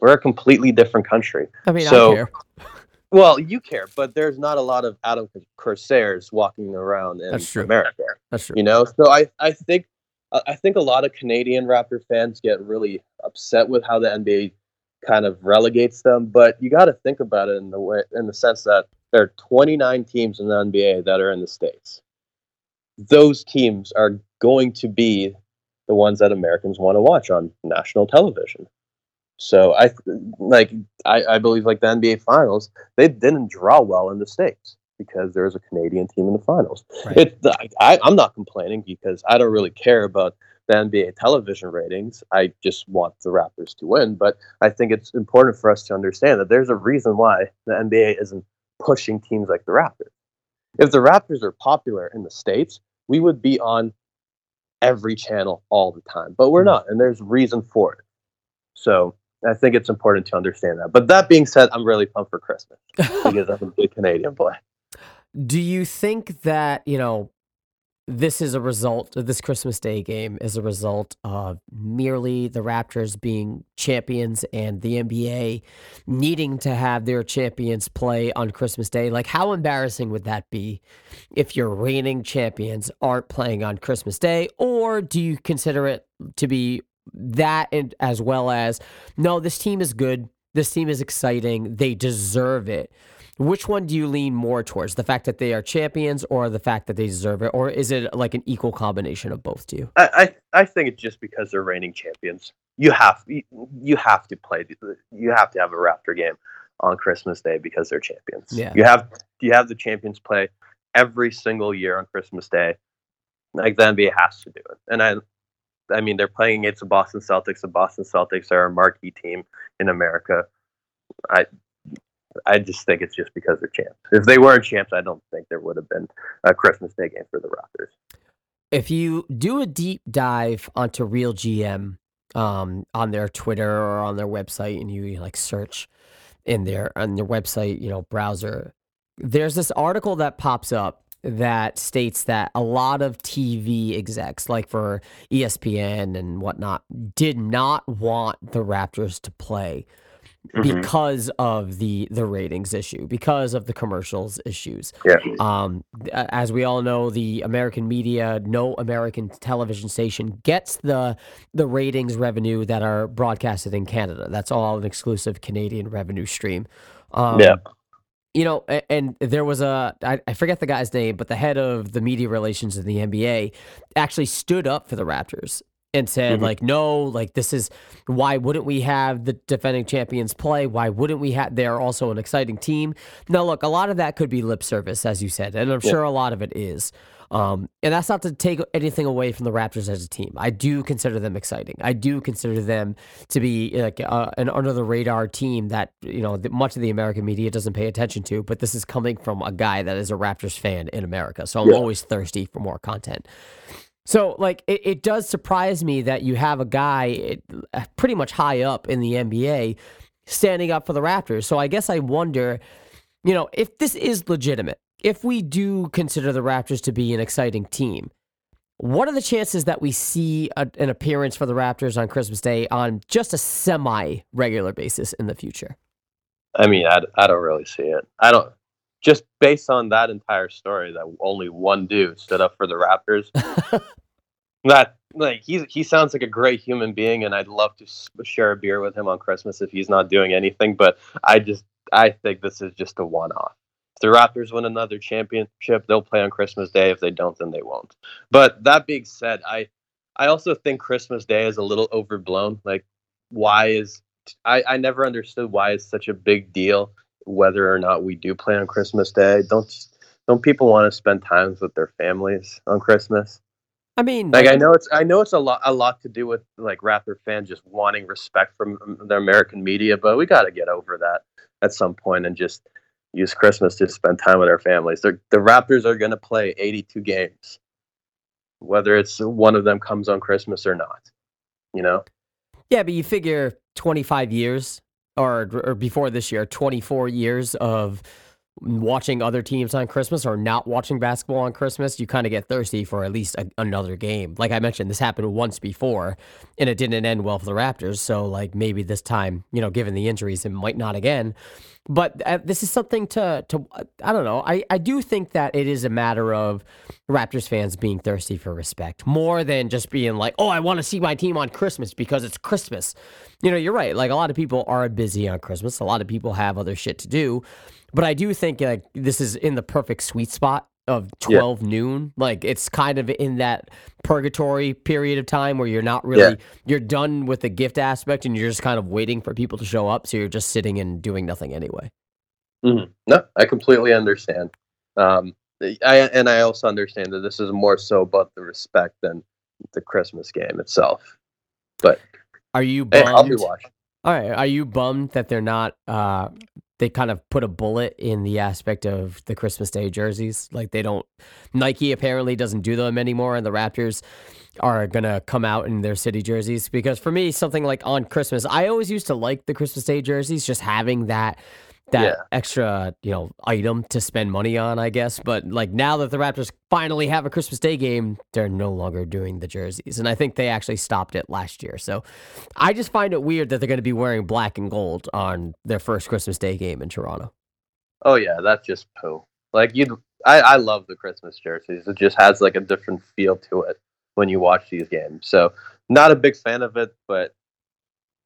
We're a completely different country.
I mean, so, I care.
Well, you care, but there's not a lot of Adam Corsairs walking around in
That's true.
America.
That's true.
You know, so I, I think uh, I think a lot of Canadian Raptor fans get really upset with how the NBA kind of relegates them, but you got to think about it in the way in the sense that there are 29 teams in the NBA that are in the states. Those teams are going to be the ones that Americans want to watch on national television. So I like I, I believe like the NBA finals, they didn't draw well in the states because there's a Canadian team in the finals. Right. It, I, I'm not complaining because I don't really care about the NBA television ratings. I just want the Raptors to win. But I think it's important for us to understand that there's a reason why the NBA isn't pushing teams like the Raptors. If the Raptors are popular in the States, we would be on every channel all the time. But we're hmm. not, and there's reason for it. So I think it's important to understand that. But that being said, I'm really pumped for Christmas because I'm a big Canadian boy.
Do you think that, you know, this is a result of this Christmas Day game is a result of merely the Raptors being champions and the NBA needing to have their champions play on Christmas Day. Like, how embarrassing would that be if your reigning champions aren't playing on Christmas Day? Or do you consider it to be that and as well as no, this team is good, this team is exciting, they deserve it? Which one do you lean more towards? The fact that they are champions or the fact that they deserve it? Or is it like an equal combination of both to you?
I, I, I think it's just because they're reigning champions. You have you have to play you have to have a Raptor game on Christmas Day because they're champions.
Yeah.
You have you have the champions play every single year on Christmas Day. Like the NBA has to do it. And I I mean they're playing against the Boston Celtics. The Boston Celtics are a marquee team in America. I I just think it's just because they're champs. If they weren't champs, I don't think there would have been a Christmas Day game for the Raptors.
If you do a deep dive onto Real GM um, on their Twitter or on their website, and you like search in their on their website, you know, browser, there's this article that pops up that states that a lot of TV execs, like for ESPN and whatnot, did not want the Raptors to play mm-hmm. because of the the ratings issue, because of the commercials issues.
Yeah.
Um, as we all know, the American media, no American television station gets the the ratings revenue that are broadcasted in Canada. That's all an exclusive Canadian revenue stream.
Um, yeah.
You know, and there was a I forget the guy's name, but the head of the media relations in the NBA actually stood up for the Raptors and said mm-hmm. like no like this is why wouldn't we have the defending champions play why wouldn't we have they're also an exciting team now look a lot of that could be lip service as you said and i'm yeah. sure a lot of it is um, and that's not to take anything away from the Raptors as a team. I do consider them exciting. I do consider them to be like uh, an under the radar team that you know much of the American media doesn't pay attention to. But this is coming from a guy that is a Raptors fan in America, so I'm yeah. always thirsty for more content. So, like, it, it does surprise me that you have a guy uh, pretty much high up in the NBA standing up for the Raptors. So, I guess I wonder, you know, if this is legitimate if we do consider the Raptors to be an exciting team, what are the chances that we see a, an appearance for the Raptors on Christmas Day on just a semi regular basis in the future?
I mean, I, I don't really see it. I don't, just based on that entire story that only one dude stood up for the Raptors. that, like, he, he sounds like a great human being, and I'd love to share a beer with him on Christmas if he's not doing anything, but I just, I think this is just a one off If the Raptors win another championship, they'll play on Christmas Day. If they don't, then they won't. But that being said, I I also think Christmas Day is a little overblown. Like, why is I, I never understood why it's such a big deal whether or not we do play on Christmas Day. Don't don't people want to spend times with their families on Christmas?
I mean,
like, I know it's I know it's a lot a lot to do with like Raptor fans just wanting respect from um, the American media, but we got to get over that at some point and just use Christmas to spend time with our families. They're, the Raptors are going to play 82 games, whether it's one of them comes on Christmas or not. You know?
Yeah, but you figure 25 years or or before this year, 24 years of watching other teams on Christmas or not watching basketball on Christmas, you kind of get thirsty for at least a, another game. Like I mentioned, this happened once before and it didn't end well for the Raptors. So, like, maybe this time, you know, given the injuries, it might not again. But uh, this is something to, to I don't know. I, I do think that it is a matter of Raptors fans being thirsty for respect more than just being like, oh, I want to see my team on Christmas because it's Christmas. You know, you're right. Like, a lot of people are busy on Christmas, a lot of people have other shit to do. But I do think like this is in the perfect sweet spot of 12 yeah. noon. Like it's kind of in that purgatory period of time where you're not really yeah. you're done with the gift aspect and you're just kind of waiting for people to show up. So you're just sitting and doing nothing anyway.
Mm-hmm. No, I completely understand. Um, I and I also understand that this is more so about the respect than the Christmas game itself. But
are you bummed? Hey, I'll be watching. All right. Are you bummed that they're not uh, they kind of put a bullet in the aspect of the Christmas Day jerseys. Like they don't Nike apparently doesn't do them anymore and the Raptors are to come out in their city jerseys because for me something like on Christmas, I always used to like the Christmas Day jerseys just having that that yeah. extra, you know, item to spend money on, I guess. But like now that the Raptors finally have a Christmas Day game, they're no longer doing the jerseys. And I think they actually stopped it last year. So I just find it weird that they're going to be wearing black and gold on their first Christmas Day game in Toronto.
Oh yeah, that's just poo. Like you I, I love the Christmas jerseys. It just has like a different feel to it when you watch these games. So not a big fan of it, but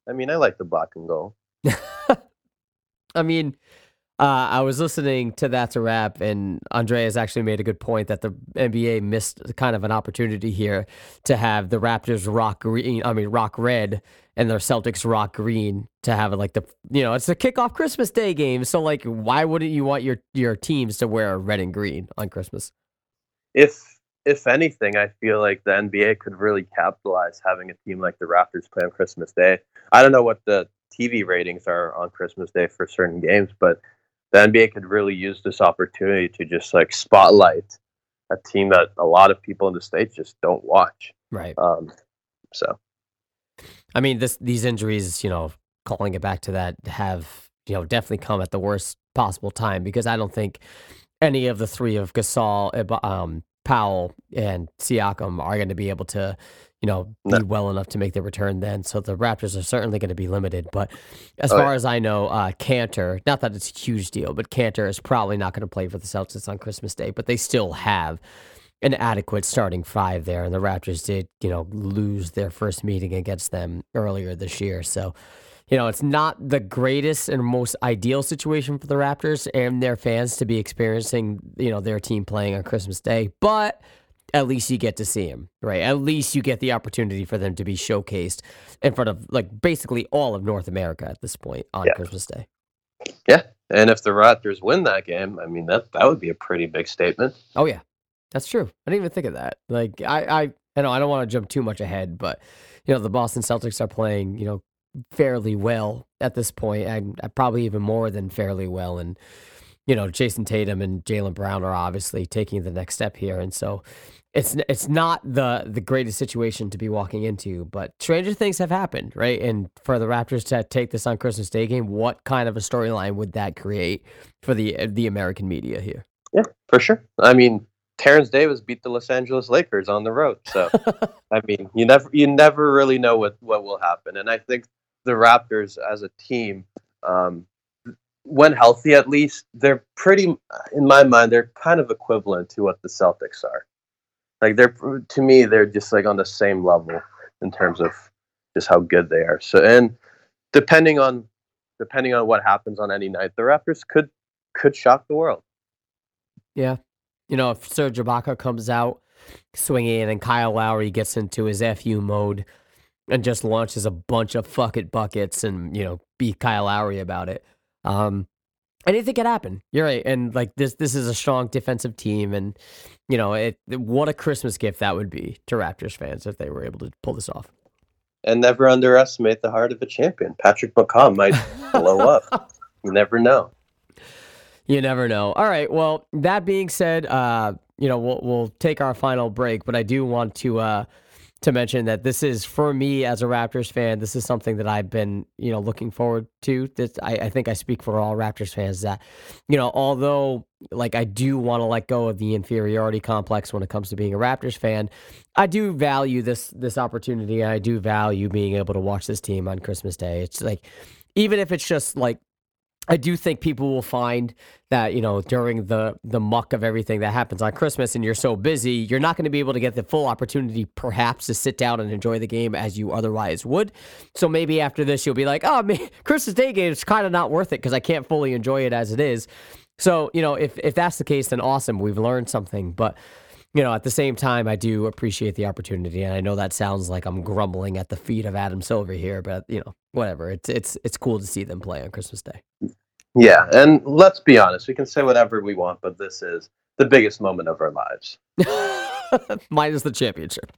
I mean I like the black and gold.
I mean, uh, I was listening to That's a Wrap, and Andreas actually made a good point that the NBA missed kind of an opportunity here to have the Raptors rock green, I mean, rock red, and the Celtics rock green to have it like the, you know, it's a kickoff Christmas Day game. So, like, why wouldn't you want your, your teams to wear red and green on Christmas?
If, if anything, I feel like the NBA could really capitalize having a team like the Raptors play on Christmas Day. I don't know what the TV ratings are on Christmas Day for certain games, but the NBA could really use this opportunity to just like spotlight a team that a lot of people in the states just don't watch.
Right.
Um, so,
I mean, this these injuries, you know, calling it back to that, have you know definitely come at the worst possible time because I don't think any of the three of Gasol, um, Powell, and Siakam are going to be able to you know, be well enough to make the return then. So the Raptors are certainly going to be limited. But as far as I know, uh, Kanter, not that it's a huge deal, but Kanter is probably not going to play for the Celtics on Christmas Day, but they still have an adequate starting five there. And the Raptors did, you know, lose their first meeting against them earlier this year. So, you know, it's not the greatest and most ideal situation for the Raptors and their fans to be experiencing, you know, their team playing on Christmas Day. But at least you get to see him, right? At least you get the opportunity for them to be showcased in front of like basically all of North America at this point on yeah. Christmas Day.
Yeah, and if the Raptors win that game, I mean that that would be a pretty big statement.
Oh yeah, that's true. I didn't even think of that. Like I, I, I know I don't want to jump too much ahead, but you know the Boston Celtics are playing, you know, fairly well at this point, and uh, probably even more than fairly well, and you know Jayson Tatum and Jaylen Brown are obviously taking the next step here, and so it's it's not the the greatest situation to be walking into, but stranger things have happened, right? And for the Raptors to take this on Christmas Day game, what kind of a storyline would that create for the the American media here?
Yeah, for sure. I mean, Terence Davis beat the Los Angeles Lakers on the road, so I mean, you never you never really know what what will happen, and I think the Raptors as a team. Um, when healthy, at least, they're pretty, in my mind, they're kind of equivalent to what the Celtics are. Like they're to me, they're just like on the same level in terms of just how good they are. So and depending on depending on what happens on any night, the Raptors could could shock the world.
Yeah, you know, if Serge Ibaka comes out swinging and Kyle Lowry gets into his fu mode and just launches a bunch of fuck it buckets and you know beat Kyle Lowry about it. Um, anything could happen. You're right, and like this, this is a strong defensive team, and you know, it, what a Christmas gift that would be to Raptors fans if they were able to pull this off.
And never underestimate the heart of a champion. Patrick McCaw might blow up. You never know.
You never know. All right. Well, that being said, uh, you know, we'll we'll take our final break, but I do want to uh, to mention that this is for me as a Raptors fan. This is something that I've been, you know, looking forward to. This, I, I think I speak for all Raptors fans that, you know, although like I do want to let go of the inferiority complex when it comes to being a Raptors fan, I do value this this opportunity. I do value being able to watch this team on Christmas Day. It's like even if it's just like I do think people will find that you know during the the muck of everything that happens on Christmas and you're so busy, you're not going to be able to get the full opportunity perhaps to sit down and enjoy the game as you otherwise would. So maybe after this you'll be like, "Oh, man, Christmas Day game is kind of not worth it because I can't fully enjoy it as it is." So, you know, if if that's the case then awesome, we've learned something, but you know, at the same time, I do appreciate the opportunity, and I know that sounds like I'm grumbling at the feet of Adam Silver here, but you know, whatever. It's it's it's cool to see them play on Christmas Day.
Yeah, and let's be honest, we can say whatever we want, but this is the biggest moment of our lives.
minus the championship.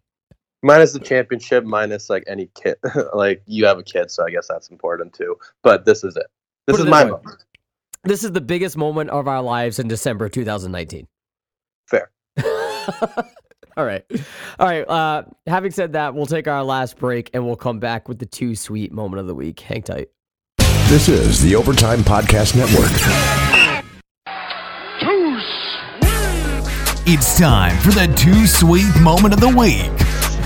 Minus the championship, minus like any kid. like you have a kid, so I guess that's important too. But this is it. This Put is my moment.
This is the biggest moment of our lives in December 2019.
Fair.
All right. All right. Uh, having said that, we'll take our last break and we'll come back with the too sweet moment of the week. Hang tight.
This is the Overtime Podcast Network.
It's time for the too sweet moment of the week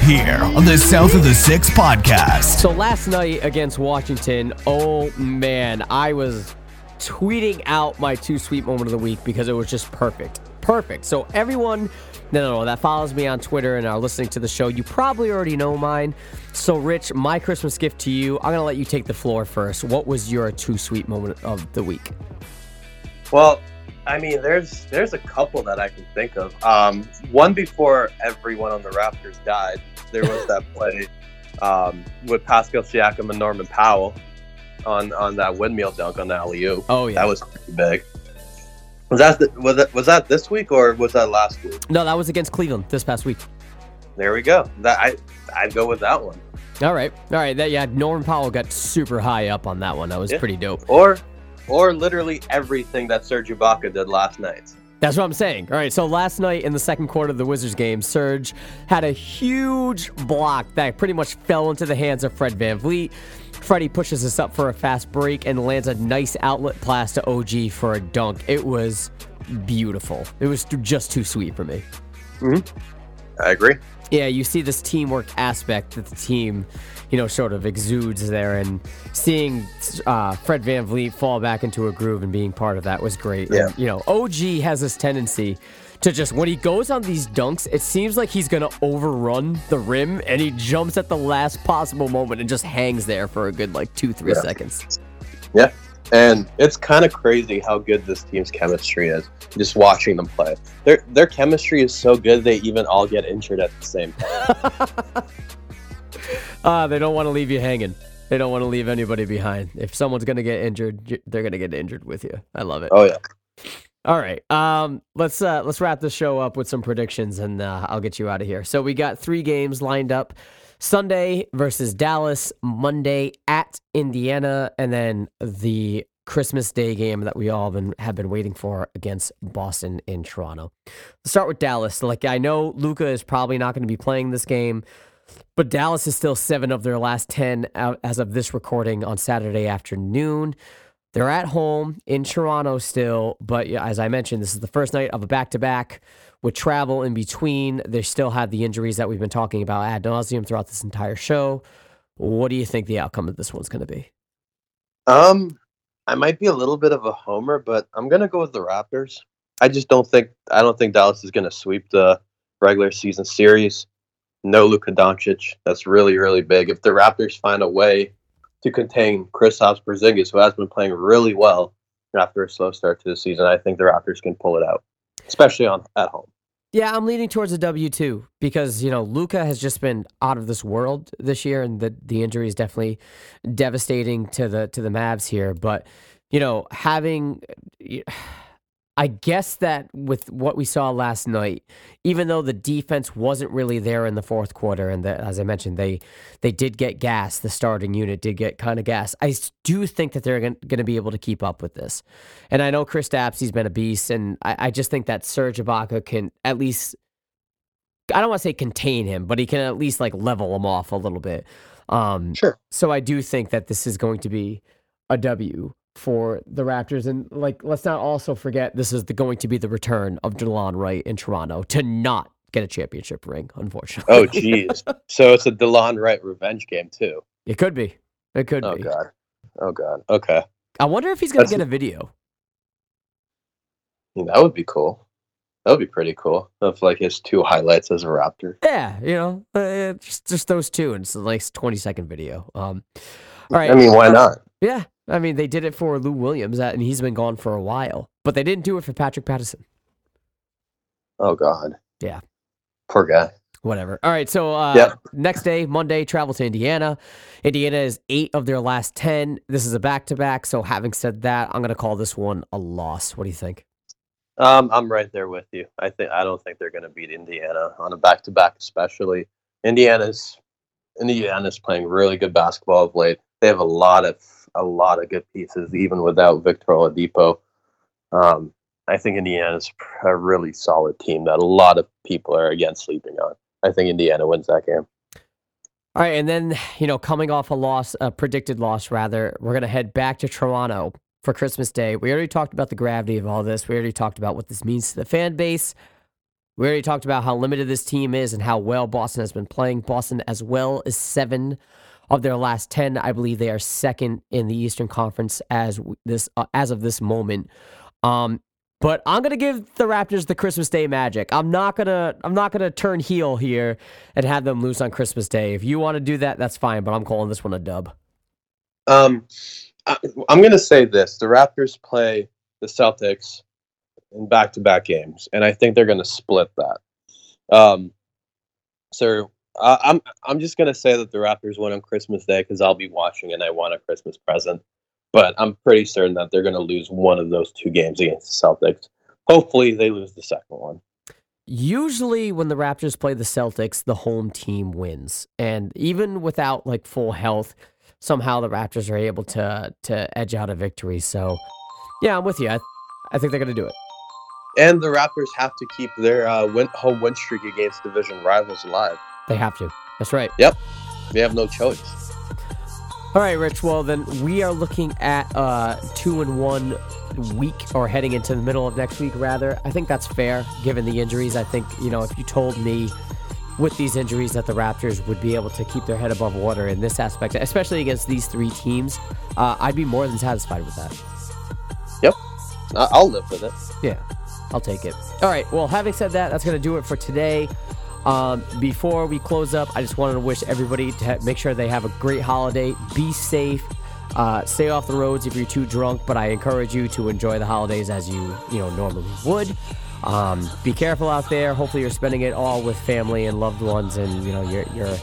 here on the South of the Six podcast.
So last night against Washington, oh man, I was tweeting out my too sweet moment of the week because it was just perfect. Perfect. So everyone no, no, no, that follows me on Twitter and are listening to the show, you probably already know mine. So, Rich, my Christmas gift to you, I'm going to let you take the floor first. What was your too sweet moment of the week?
Well, I mean, there's there's a couple that I can think of. Um, one before everyone on the Raptors died, there was that play um, with Pascal Siakam and Norman Powell on on that windmill dunk on the alley oop.
Oh yeah,
that was pretty big. Was that the, was that was that this week or was that last week?
No, that was against Cleveland this past week.
There we go. That I I'd go with that one.
All right, all right. That yeah, Norman Powell got super high up on that one. That was yeah. pretty dope.
Or or literally everything that Serge Ibaka did last night.
That's what I'm saying. All right, so last night in the second quarter of the Wizards game, Serge had a huge block that pretty much fell into the hands of Fred Van VanVleet. Freddie pushes us up for a fast break and lands a nice outlet pass to OG for a dunk. It was beautiful. It was just too sweet for me.
Mm-hmm. I agree.
Yeah, you see this teamwork aspect that the team you know, sort of exudes there. And seeing uh, Fred VanVleet fall back into a groove and being part of that was great.
Yeah.
And, you know, OG has this tendency to just, when he goes on these dunks, it seems like he's going to overrun the rim and he jumps at the last possible moment and just hangs there for a good, like, two, three yeah. seconds.
Yeah. and it's kind of crazy how good this team's chemistry is. Just watching them play, their their chemistry is so good they even all get injured at the same time.
uh, they don't want to leave you hanging. They don't want to leave anybody behind. If someone's gonna get injured, they're gonna get injured with you. I love it.
Oh yeah.
All right. Um, let's uh, let's wrap the show up with some predictions, and uh, I'll get you out of here. So we got three games lined up: Sunday versus Dallas, Monday at Indiana, and then the Christmas Day game that we all been have been waiting for against Boston in Toronto. Let's start with Dallas. Like I know Luka is probably not going to be playing this game, but Dallas is still seven of their last ten as of this recording on Saturday afternoon. They're at home in Toronto still, but as I mentioned, this is the first night of a back to back with travel in between. They still have the injuries that we've been talking about ad nauseum throughout this entire show. What do you think the outcome of this one's going to be?
Um, I might be a little bit of a homer, but I'm going to go with the Raptors. I just don't think I don't think Dallas is going to sweep the regular season series. No Luka Doncic. That's really really big. If the Raptors find a way to contain Chris Kristaps Porzingis, who has been playing really well after a slow start to the season. I think the Raptors can pull it out, especially on at home.
Yeah, I'm leaning towards a W two because you know Luka has just been out of this world this year, and the the injury is definitely devastating to the to the Mavs here. But you know, having I guess that with what we saw last night, even though the defense wasn't really there in the fourth quarter, and the, as I mentioned, they they did get gas. The starting unit did get kind of gas. I do think that they're going to be able to keep up with this. And I know Kristaps, he's been a beast, and I, I just think that Serge Ibaka can at least. I don't want to say contain him, but he can at least like level him off a little bit.
Um, sure.
So I do think that this is going to be a W for the Raptors. And like, let's not also forget this is the, going to be the return of Delon Wright in Toronto to not get a championship ring, unfortunately.
Oh, jeez. so it's a Delon Wright revenge game too.
It could be. It could
oh,
be.
Oh god. Oh god. Okay.
I wonder if he's gonna get a video.
That would be cool. That would be pretty cool. Of like his two highlights as a Raptor.
Yeah, you know, uh, just just those two, and it's a nice twenty second video. Um, all right.
I mean, why not?
Yeah, I mean, they did it for Lou Williams, and he's been gone for a while, but they didn't do it for Patrick Patterson.
Oh God.
Yeah.
Poor guy.
Whatever. All right. So uh, yep. next day, Monday, travel to Indiana. Indiana is eight of their last ten. This is a back to back. So having said that, I'm going to call this one a loss. What do you think?
Um, I'm right there with you. I think I don't think they're going to beat Indiana on a back to back, especially Indiana's Indiana's playing really good basketball of late. They have a lot of a lot of good pieces, even without Victor Oladipo. Um, I think Indiana's a really solid team that a lot of people are again sleeping on. I think Indiana wins that game.
All right, and then you know, coming off a loss, a predicted loss rather, we're gonna head back to Toronto for Christmas Day. We already talked about the gravity of all this. We already talked about what this means to the fan base. We already talked about how limited this team is and how well Boston has been playing. Boston, as well as seven of their last 10 i believe they are second in the eastern conference as this uh, as of this moment. Um, but i'm going to give the raptors the christmas day magic. I'm not going to i'm not going to turn heel here and have them lose on christmas day. If you want to do that that's fine but i'm calling this one a dub.
Um I, i'm going to say this. The raptors play the celtics in back-to-back games and i think they're going to split that. Um so uh, I'm I'm just gonna say that the Raptors win on Christmas Day because I'll be watching and I want a Christmas present. But I'm pretty certain that they're gonna lose one of those two games against the Celtics. Hopefully, they lose the second one.
Usually, when the Raptors play the Celtics, the home team wins, and even without like full health, somehow the Raptors are able to to edge out a victory. So, yeah, I'm with you. I, I think they're gonna do it.
And the Raptors have to keep their uh, win- home win streak against division rivals alive.
They have to. That's right.
Yep. They have no choice.
All right, Rich. Well, then we are looking at uh, two and one week, or heading into the middle of next week, rather. I think that's fair, given the injuries. I think you know if you told me with these injuries that the Raptors would be able to keep their head above water in this aspect, especially against these three teams, uh, I'd be more than satisfied with that.
Yep, I'll live with it.
Yeah, I'll take it. All right. Well, having said that, that's going to do it for today. Um, before we close up, I just wanted to wish everybody to ha- make sure they have a great holiday. Be safe. Uh, stay off the roads if you're too drunk, but I encourage you to enjoy the holidays as you you know normally would. Um, be careful out there. Hopefully, you're spending it all with family and loved ones, and you know you're you're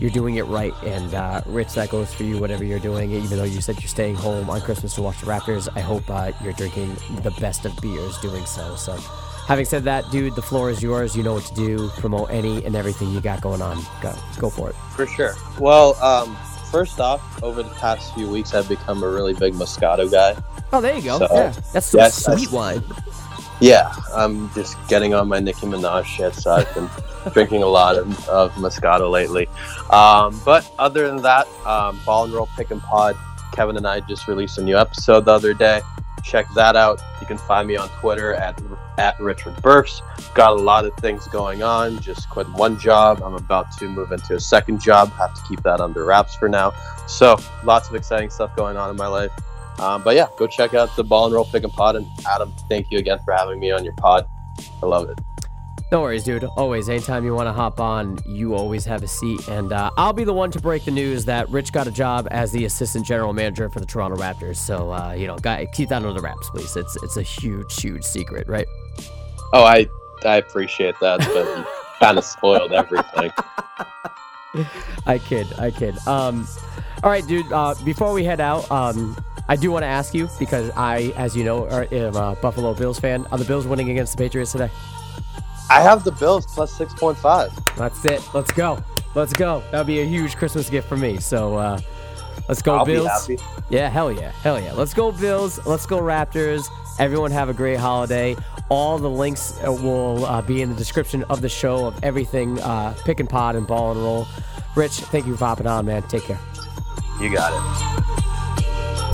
you're doing it right. And uh, Rich, that goes for you. Whatever you're doing, even though you said you're staying home on Christmas to watch the Raptors, I hope uh, you're drinking the best of beers doing so. So, having said that, dude, the floor is yours. You know what to do. Promote any and everything you got going on. Go go for it.
For sure. Well. Um first off, over the past few weeks, I've become a really big Moscato guy.
Oh, there you go. So, yeah, that's some yes, sweet wine.
Yeah, I'm just getting on my Nicki Minaj shit, so I've been drinking a lot of, of Moscato lately. Um, but other than that, um, Ball and Roll Pick and Pod, Kevin and I just released a new episode the other day. Check that out. You can find me on Twitter at at Richard Burfs. Got a lot of things going on. Just quit one job. I'm about to move into a second job. Have to keep that under wraps for now. So lots of exciting stuff going on in my life. Um, but yeah, go check out the Ball and Roll Pick and Pod. And Adam, thank you again for having me on your pod. I love it.
No worries, dude. Always, anytime you want to hop on, you always have a seat. And uh, I'll be the one to break the news that Rich got a job as the assistant general manager for the Toronto Raptors. So, uh, you know, guy, keep that under the wraps, please. It's it's a huge, huge secret, right?
Oh, I I appreciate that, but you kind of spoiled everything.
I kid, I kid. Um, all right, dude. Uh, before we head out, um, I do want to ask you because I, as you know, am a Buffalo Bills fan. Are the Bills winning against the Patriots today?
I have the Bills plus six point five.
That's it. Let's go. Let's go. That'll be a huge Christmas gift for me. So uh, let's go
I'll
Bills. Yeah, hell yeah, hell yeah. Let's go Bills. Let's go Raptors. Everyone have a great holiday. All the links uh, will uh, be in the description of the show of everything uh, pick and pod and ball and roll. Rich, thank you for hopping on, man. Take care.
You got it.